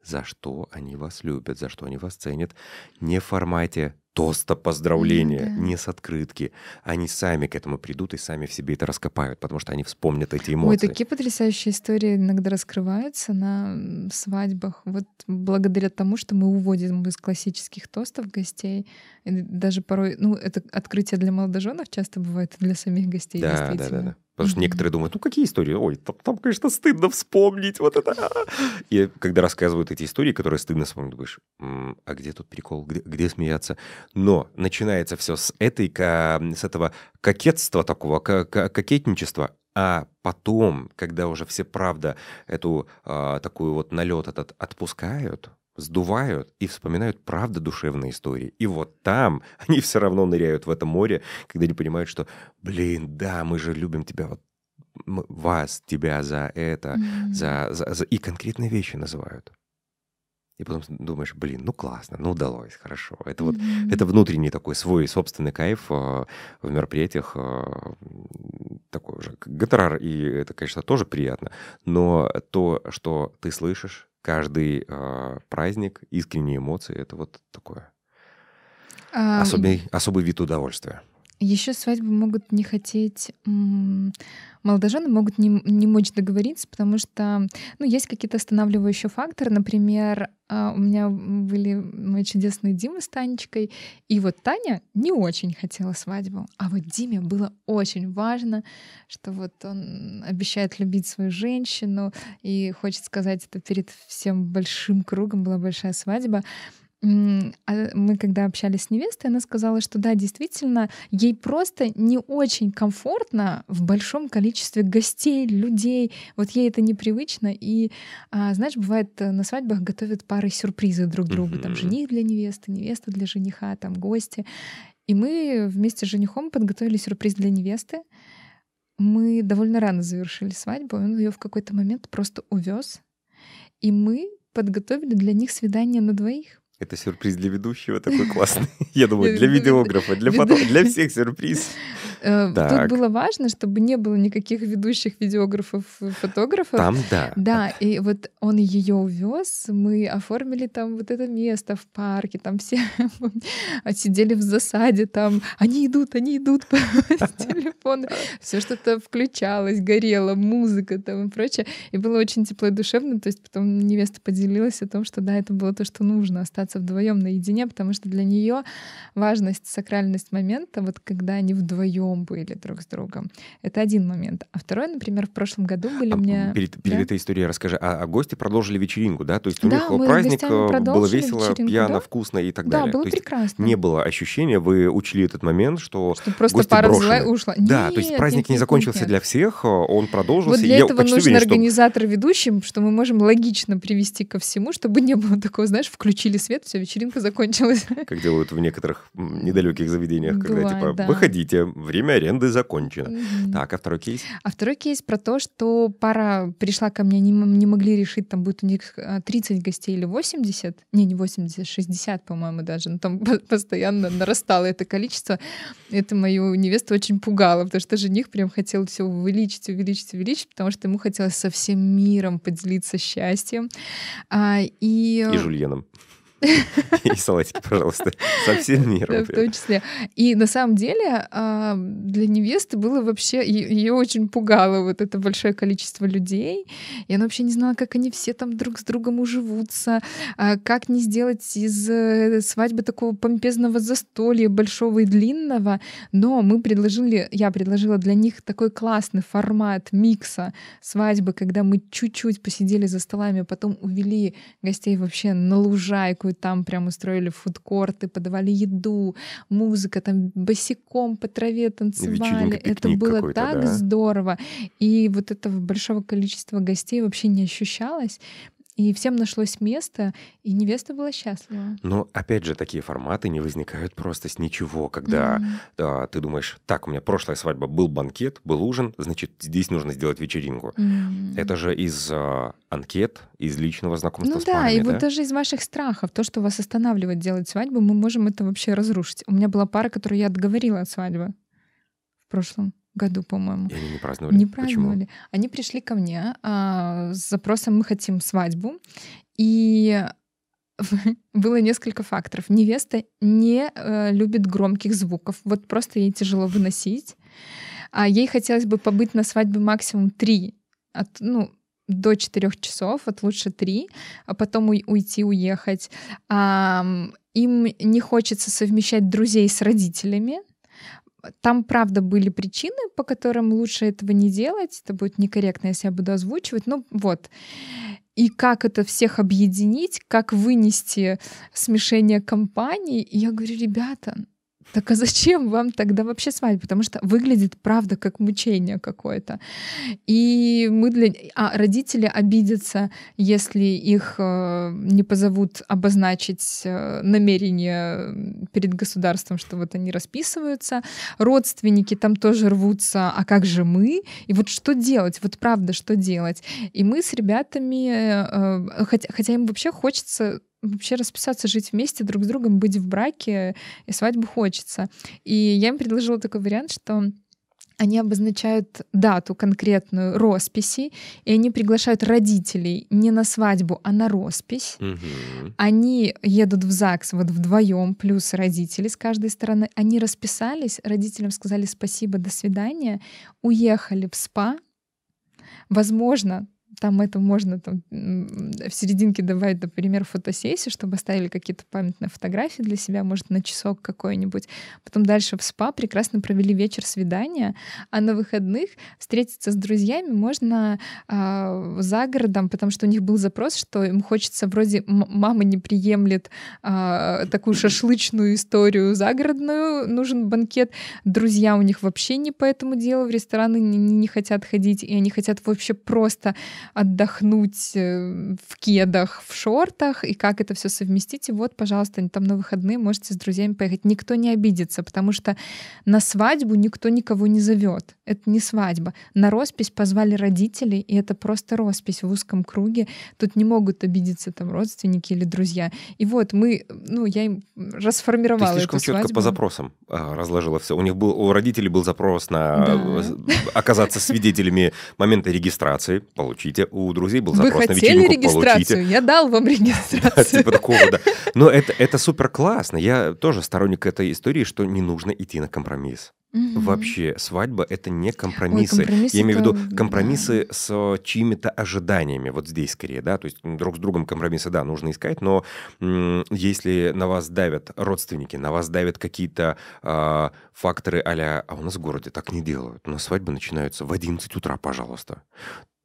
за что они вас любят, за что они вас ценят, не в формате тоста поздравления, mm, да. не с открытки. Они сами к этому придут и сами в себе это раскопают, потому что они вспомнят эти эмоции. Ой, такие потрясающие истории иногда раскрываются на свадьбах. Вот благодаря тому, что мы уводим из классических тостов гостей. И даже порой, ну, это открытие для молодоженов часто бывает и для самих гостей, да, действительно. Да, да, да. Потому что некоторые думают, ну какие истории? Ой, там, там, конечно, стыдно вспомнить вот это. [LAUGHS] И когда рассказывают эти истории, которые стыдно вспомнить, думаешь, а где тут прикол, где, где смеяться? Но начинается все с этой, с этого кокетства такого, кокетничества, а потом, когда уже все правда эту а, такую вот налет этот отпускают, сдувают и вспоминают правда душевные истории. И вот там [LAUGHS] они все равно ныряют в это море, когда они понимают, что, блин, да, мы же любим тебя вот вас, тебя за это, mm-hmm. за, за, за... И конкретные вещи называют. И потом думаешь, блин, ну классно, ну удалось, хорошо. Это вот mm-hmm. это внутренний такой свой собственный кайф э, в мероприятиях, э, такой уже гонорар, и это, конечно, тоже приятно. Но то, что ты слышишь каждый э, праздник, искренние эмоции, это вот такое а... особый, особый вид удовольствия. Еще свадьбы могут не хотеть, молодожены могут не, не мочь договориться, потому что, ну, есть какие-то останавливающие факторы. Например, а, у меня были мои чудесные Дима с Танечкой, и вот Таня не очень хотела свадьбу, а вот Диме было очень важно, что вот он обещает любить свою женщину и хочет сказать это перед всем большим кругом, была большая свадьба. А мы когда общались с невестой, она сказала, что да, действительно, ей просто не очень комфортно в большом количестве гостей, людей. Вот ей это непривычно. И, а, знаешь, бывает, э, на свадьбах готовят пары сюрпризы друг другу. Там жених для невесты, невеста для жениха, там гости. И мы вместе с женихом подготовили сюрприз для невесты. Мы довольно рано завершили свадьбу, он ее в какой-то момент просто увез. И мы подготовили для них свидание на двоих. Это сюрприз для ведущего такой классный. [LAUGHS] Я думаю, для видеографа, для фото, для всех сюрприз. [LAUGHS] Э, тут было важно, чтобы не было никаких ведущих видеографов, фотографов. Там да. Да, и вот он ее увез, мы оформили там вот это место в парке, там все [LAUGHS] сидели в засаде, там. Они идут, они идут [LAUGHS] по [LAUGHS] телефону, все что-то включалось, горело, музыка там и прочее, и было очень тепло и душевно, то есть потом невеста поделилась о том, что да, это было то, что нужно, остаться вдвоем наедине, потому что для нее важность, сакральность момента, вот когда они вдвоем были друг с другом, это один момент. А второй, например, в прошлом году были а, у меня... Перед, перед да? этой историей расскажи, а, а гости продолжили вечеринку, да? То есть у да, них праздник, э, было весело, пьяно, да? вкусно и так далее. Да, было то прекрасно. Не было ощущения, вы учли этот момент, что, что просто гости пара брошены. взяла ушла. Да, нет, то есть праздник нет, не закончился нет. для всех, он продолжился. Вот для этого нужен уверен, организатор ведущим, что мы можем логично привести ко всему, чтобы не было такого, знаешь, включили свет, все, вечеринка закончилась. Как делают в некоторых недалеких заведениях, когда типа да. выходите, время аренды закончено. Mm-hmm. Так, а второй кейс? А второй кейс про то, что пара пришла ко мне, не, не могли решить, там будет у них 30 а, гостей или 80, не, не 80, 60, по-моему, даже, но там [LAUGHS] постоянно нарастало это количество. Это мою невесту очень пугало, потому что жених прям хотел все увеличить, увеличить, увеличить, потому что ему хотелось со всем миром поделиться счастьем. А, и... И Жульеном. [LAUGHS] И салатики, пожалуйста, со всем миром. Да, в том числе. И на самом деле а, для невесты было вообще... Ее очень пугало вот это большое количество людей. И она вообще не знала, как они все там друг с другом уживутся, а, как не сделать из э, свадьбы такого помпезного застолья, большого и длинного. Но мы предложили, я предложила для них такой классный формат микса свадьбы, когда мы чуть-чуть посидели за столами, потом увели гостей вообще на лужайку там прям устроили фудкорты, подавали еду, музыка, там босиком по траве танцевали. Это было так да? здорово. И вот этого большого количества гостей вообще не ощущалось. И всем нашлось место, и невеста была счастлива. Но опять же, такие форматы не возникают просто с ничего, когда mm-hmm. да, ты думаешь, так, у меня прошлая свадьба был банкет, был ужин, значит, здесь нужно сделать вечеринку. Mm-hmm. Это же из э, анкет, из личного знакомства ну, с да, парами, и да? вот даже из ваших страхов, то, что вас останавливает делать свадьбу, мы можем это вообще разрушить. У меня была пара, которую я отговорила от свадьбы в прошлом году, по-моему. И они не праздновали? Не праздновали. Почему? Они пришли ко мне а, с запросом «мы хотим свадьбу». И [LAUGHS] было несколько факторов. Невеста не э, любит громких звуков. Вот просто ей тяжело выносить. А ей хотелось бы побыть на свадьбе максимум три, от, ну, до четырех часов, от лучше три, а потом уйти, уехать. А, им не хочется совмещать друзей с родителями, там, правда, были причины, по которым лучше этого не делать. Это будет некорректно, если я буду озвучивать. Ну, вот. И как это всех объединить, как вынести смешение компаний. И я говорю, ребята, Так а зачем вам тогда вообще свадьба? Потому что выглядит, правда, как мучение какое-то. И мы для... А родители обидятся, если их э, не позовут обозначить э, намерение перед государством, что вот они расписываются. Родственники там тоже рвутся, а как же мы? И вот что делать? Вот правда, что делать? И мы с ребятами, э, хотя, хотя им вообще хочется вообще расписаться, жить вместе, друг с другом, быть в браке, и свадьбу хочется. И я им предложила такой вариант, что они обозначают дату конкретную росписи, и они приглашают родителей не на свадьбу, а на роспись. Мгм. Они едут в ЗАГС вот вдвоем, плюс родители с каждой стороны. Они расписались, родителям сказали спасибо, до свидания, уехали в СПА. Возможно, там это можно там, в серединке добавить, например, фотосессию, чтобы оставили какие-то памятные фотографии для себя, может, на часок какой-нибудь. Потом дальше в СПА прекрасно провели вечер свидания, а на выходных встретиться с друзьями можно а, за городом, потому что у них был запрос, что им хочется вроде мама не приемлет а, такую шашлычную историю загородную, нужен банкет. Друзья у них вообще не по этому делу в рестораны не- не хотят ходить, и они хотят вообще просто отдохнуть э, в кедах, в шортах, и как это все совместить. И вот, пожалуйста, там на выходные можете с друзьями поехать. Никто не обидится, потому что на свадьбу никто никого не зовет. Это не свадьба. На роспись позвали родителей, и это просто роспись в узком круге. Тут не могут обидеться там родственники или друзья. И вот мы, ну, я им Ты расформировала слишком эту четко свадьбу. по запросам а, разложила все. У них был, у родителей был запрос на Да. э, оказаться свидетелями момента регистрации. Получите. У друзей был Вы запрос на хотели вечеринку. регистрацию? Получите. Я дал вам [LAUGHS] регистрацию. типа такого, да. Но это, это супер классно. Я тоже сторонник этой истории, что не нужно идти на компромисс. Мгм. Вообще, свадьба — это не компромиссы. компромисс Я имею в виду компромиссы с чьими-то ожиданиями. Вот здесь скорее, да. То есть друг с другом компромиссы, да, нужно искать, но если на вас давят родственники, на вас давят какие-то а, факторы а а у нас в городе так не делают. У нас свадьбы начинаются в 11 утра, пожалуйста.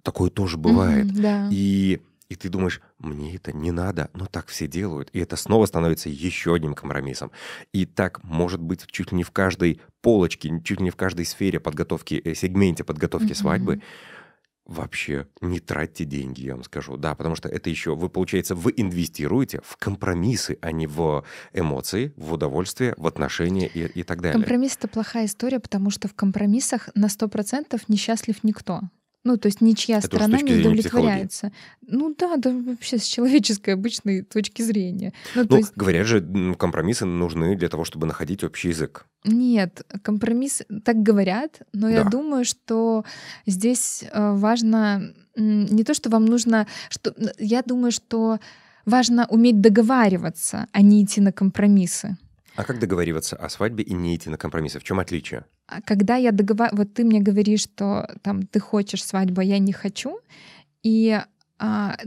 Такое тоже бывает. Мгм, Да. И, и ты думаешь, мне это не надо, но так все делают. И это снова становится еще одним компромиссом. И так может быть чуть ли не в каждой полочке, чуть ли не в каждой сфере подготовки, э, сегменте подготовки Мгм. свадьбы. Вообще не тратьте деньги, я вам скажу. Да, потому что это еще, вы, получается, вы инвестируете в компромиссы, а не в эмоции, в удовольствие, в отношения и, и так далее. Компромисс — это плохая история, потому что в компромиссах на 100% несчастлив никто. Ну, то есть ничья Это сторона не удовлетворяется. Ну да, да вообще с человеческой обычной точки зрения. Ну, Ну, есть говорят же, компромиссы нужны для того, чтобы находить общий язык. нет, компромисс, так говорят, но я Да. думаю, что здесь э, важно не то, что вам нужно, что я думаю, что важно уметь договариваться, а не идти на компромиссы. А как договариваться о свадьбе и не идти на компромиссы? В чем отличие? А когда я договариваюсь, вот ты мне говоришь, что там ты хочешь свадьбу, а я не хочу, и а,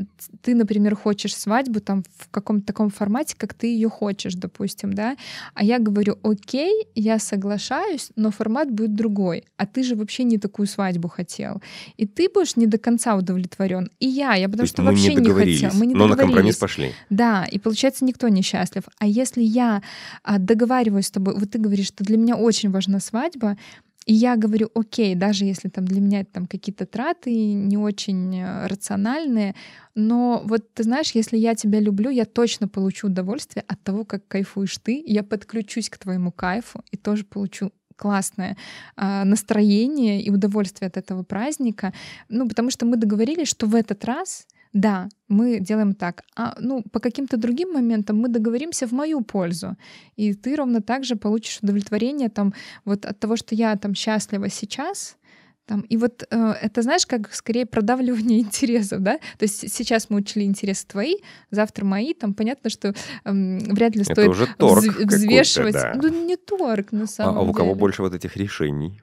ты, например, хочешь свадьбу там в каком-то таком формате, как ты ее хочешь, допустим, да, а я говорю, окей, я соглашаюсь, но формат будет другой, а ты же вообще не такую свадьбу хотел, и ты будешь не до конца удовлетворен, и я, я То потому есть что вообще не не, хотела, мы не но на компромисс пошли. Да, и получается, никто не счастлив. А если я а, договариваюсь с тобой, вот ты говоришь, что для меня очень важна свадьба, и я говорю, окей, даже если там для меня там какие-то траты не очень э, рациональные, но вот ты знаешь, если я тебя люблю, я точно получу удовольствие от того, как кайфуешь ты, я подключусь к твоему кайфу и тоже получу классное а, настроение и удовольствие от этого праздника. Ну, потому что мы договорились, что в этот раз да, мы делаем так. А ну, по каким-то другим моментам мы договоримся в мою пользу. И ты ровно так же получишь удовлетворение там, вот от того, что я там счастлива сейчас. Там, и вот э, это, знаешь, как скорее продавливание [LAUGHS] интересов, да? То есть сейчас мы учли интересы твои, завтра мои. Там понятно, что эм, вряд ли Это стоит уже торг вз- взвешивать. да. Ну, не торг, на А, самом а у кого деле. больше вот этих решений?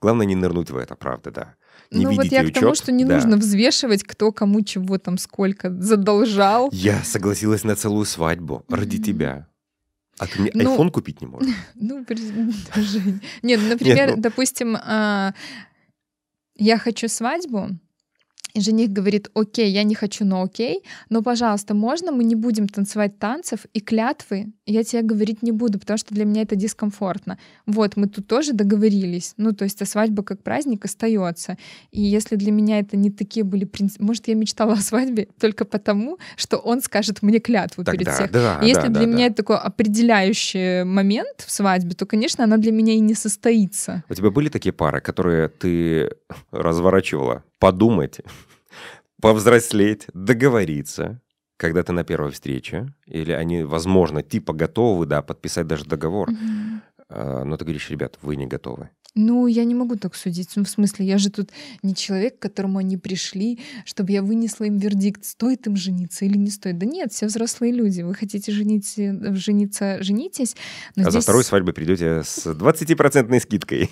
Главное не нырнуть в это, правда, да. Не ну вот я к тому, учет, что не да. нужно взвешивать, кто кому чего там сколько задолжал. Я согласилась на целую свадьбу ради Мгм. тебя. А ты мне Ну, айфон купить не можешь? [LAUGHS] Ну, [LAUGHS] Жень. Нет, ну, например, ну- допустим, а, я хочу свадьбу, и жених говорит, окей, я не хочу, но окей, но, пожалуйста, можно мы не будем танцевать танцев и клятвы я тебе говорить не буду, потому что для меня это дискомфортно. Вот, мы тут тоже договорились. Ну, то есть, а свадьба как праздник остается. И если для меня это не такие были принципы... Может, я мечтала [LAUGHS] о свадьбе только потому, что он скажет мне клятву Тогда, перед всех. Да, и если да, для да, меня да. это такой определяющий момент в свадьбе, то, конечно, она для меня и не состоится. У тебя были такие пары, которые ты [LAUGHS] разворачивала подумать, [LAUGHS] повзрослеть, договориться, когда ты на первой встрече, или они, возможно, типа готовы, да, подписать даже договор, угу. но ты говоришь, ребят, вы не готовы. Ну, я не могу так судить. Ну, в смысле, я же тут не человек, к которому они пришли, чтобы я вынесла им вердикт, стоит им жениться или не стоит. Да нет, все взрослые люди. Вы хотите женить, э, жениться, женитесь. а здесь... за второй свадьбой придете с 20% скидкой.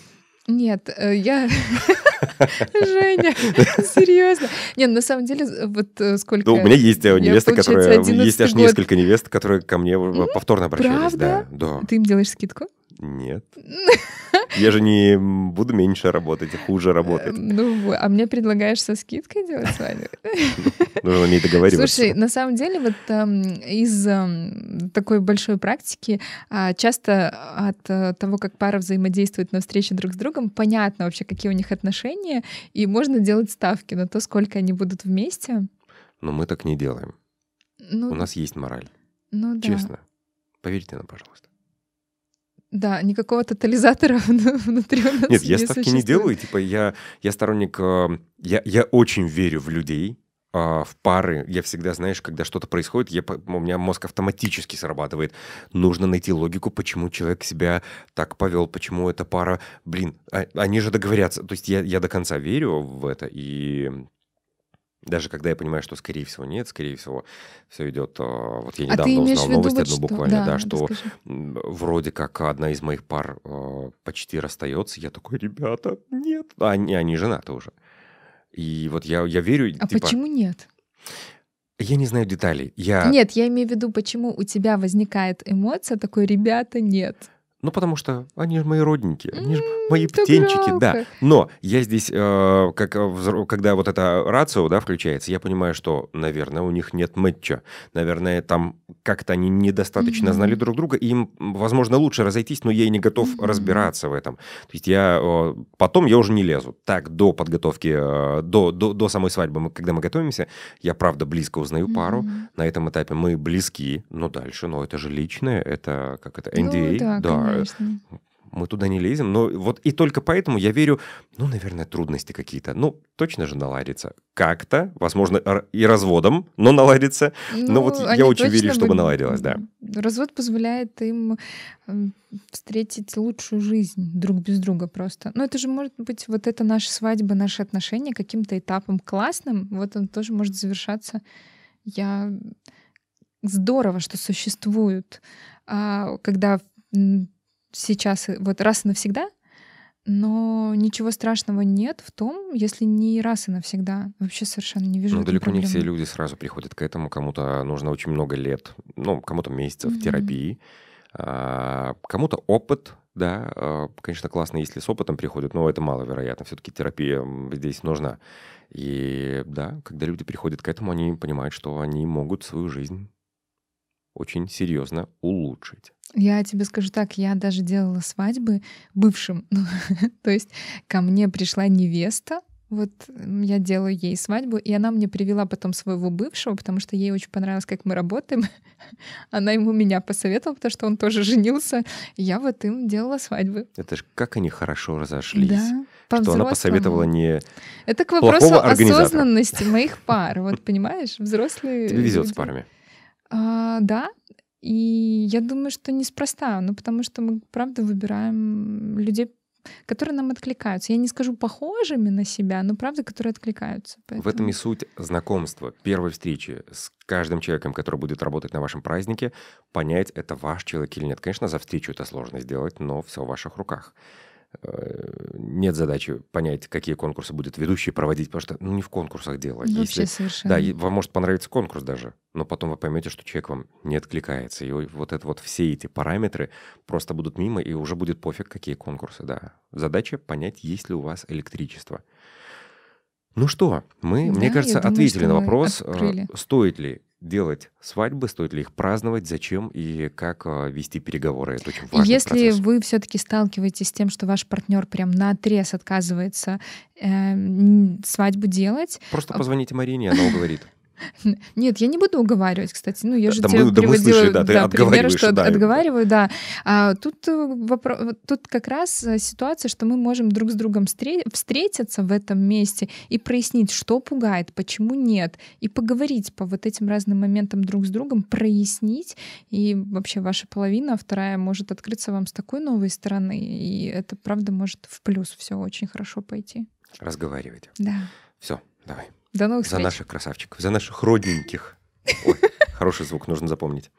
Нет, э, я... [LAUGHS] Женя, [LAUGHS] серьезно. Нет, на самом деле, вот э, сколько... Ну, у меня есть невеста, которая... Есть аж несколько невест, которые ко мне повторно обращались. Правда? Да. Ты им делаешь скидку? Нет. [LAUGHS] Я же не буду меньше работать, хуже работать. Ну, а мне предлагаешь со скидкой делать свадьбу? [LAUGHS] Нужно уметь договариваться. Слушай, на самом деле вот эм, из эм, такой большой практики а, часто от э, того, как пара взаимодействует на встрече друг с другом, понятно вообще, какие у них отношения, и можно делать ставки на то, сколько они будут вместе. Но мы так не делаем. Ну, у нас есть мораль. Ну да. Честно. Поверьте нам, пожалуйста. Да, никакого тотализатора [LAUGHS] внутри у нас Нет, я ставки не делаю. Типа я, я сторонник... Э, я, я очень верю в людей, а, в пары. Я всегда, знаешь, когда что-то происходит, я, у меня мозг автоматически срабатывает. Нужно найти логику, почему человек себя так повел, почему эта пара... Блин, а, они же договорятся. То есть я, я до конца верю в это, и даже когда я понимаю, что скорее всего нет, скорее всего все идет. А, вот я а недавно а узнал новость вот одну что... буквально, да, да что расскажи. вроде как одна из моих пар э, почти расстается. Я такой, ребята, нет. Они, они женаты уже. И вот я, я верю. А типа... почему нет? Я не знаю деталей. Я... Нет, я имею в виду, почему у тебя возникает эмоция такой, ребята, нет. Ну, потому что они же мои родники, они же мои птенчики, да. Но я здесь, э, как, э, когда вот эта рацио, да, включается, я понимаю, что, наверное, у них нет мэтча. Наверное, там как-то они недостаточно mm-hmm. знали друг друга, и им, возможно, лучше разойтись, но я и не готов mm-hmm. разбираться в этом. То есть я... Э, потом я уже не лезу. Так, до подготовки, э, до, до, до самой свадьбы, мы, когда мы готовимся, я, правда, близко узнаю mm-hmm. пару. На этом этапе мы близки, но дальше, но это же личное, это как это, NDA. Ну, да, да Конечно. Мы туда не лезем. Но вот и только поэтому я верю, ну, наверное, трудности какие-то. Ну, точно же наладится. Как-то, возможно, и разводом, но наладится. Ну, но вот я очень верю, чтобы наладилось, да. Развод позволяет им встретить лучшую жизнь друг без друга просто. Но это же может быть вот это наша свадьба, наши отношения каким-то этапом классным. Вот он тоже может завершаться. Я здорово, что существуют, а, когда сейчас вот раз и навсегда, но ничего страшного нет в том, если не раз и навсегда. Вообще совершенно не вижу. Ну, далеко проблемы. не все люди сразу приходят к этому. Кому-то нужно очень много лет, ну, кому-то месяцев mm-hmm. терапии, а, кому-то опыт, да. А, конечно, классно, если с опытом приходят, но это маловероятно. Все-таки терапия здесь нужна. И да, когда люди приходят к этому, они понимают, что они могут свою жизнь очень серьезно улучшить. Я тебе скажу так, я даже делала свадьбы бывшим. [LAUGHS] Ну, то есть ко мне пришла невеста, вот я делаю ей свадьбу, и она мне привела потом своего бывшего, потому что ей очень понравилось, как мы работаем. [LAUGHS] она ему меня посоветовала, потому что он тоже женился. Я вот им делала свадьбы. Это же как они хорошо разошлись. Да, что она посоветовала не Это к вопросу осознанности моих пар. Вот понимаешь, взрослые... Тебе везет с парами. А, да, и я думаю, что неспроста, ну потому что мы, правда, выбираем людей, которые нам откликаются. Я не скажу похожими на себя, но правда, которые откликаются. Поэтому... В этом и суть знакомства, первой встречи с каждым человеком, который будет работать на вашем празднике, понять, это ваш человек или нет. Конечно, за встречу это сложно сделать, но все в ваших руках. Э, нет задачи понять, какие конкурсы будет ведущий проводить, потому что ну, не в конкурсах дело. Вообще Если, совершенно. Да, вам может понравиться конкурс даже, но потом вы поймете, что человек вам не откликается. И вот это вот все эти параметры просто будут мимо, и уже будет пофиг, какие конкурсы, да. Задача понять, есть ли у вас электричество. Ну что, мы, Да, мне кажется, думаю, ответили на вопрос, э, открыли. стоит ли делать свадьбы, стоит ли их праздновать, зачем и как э, вести переговоры. Это очень И важный Если процесс. вы все-таки сталкиваетесь с тем, что ваш партнер прям на отрез отказывается э, свадьбу делать, Просто а- позвоните Марине, она уговорит. [LAUGHS] нет, я не буду уговаривать, кстати. Ну, я же Да тебе мы- да мы приводила слышали, да, примеры, отговариваешь, что да, отговариваю, да. А тут, э, вопро- тут как раз э, ситуация, что мы можем друг с другом встре- встретиться в этом месте и прояснить, что пугает, почему нет, и поговорить по вот этим разным моментам друг с другом, прояснить, и вообще ваша половина, вторая, может открыться вам с такой новой стороны, и это, правда, может в плюс все очень хорошо пойти. Разговаривайте. Да. Все, давай. До новых За встреч. наших красавчиков, за наших родненьких. Ой, [LAUGHS] хороший звук нужно запомнить.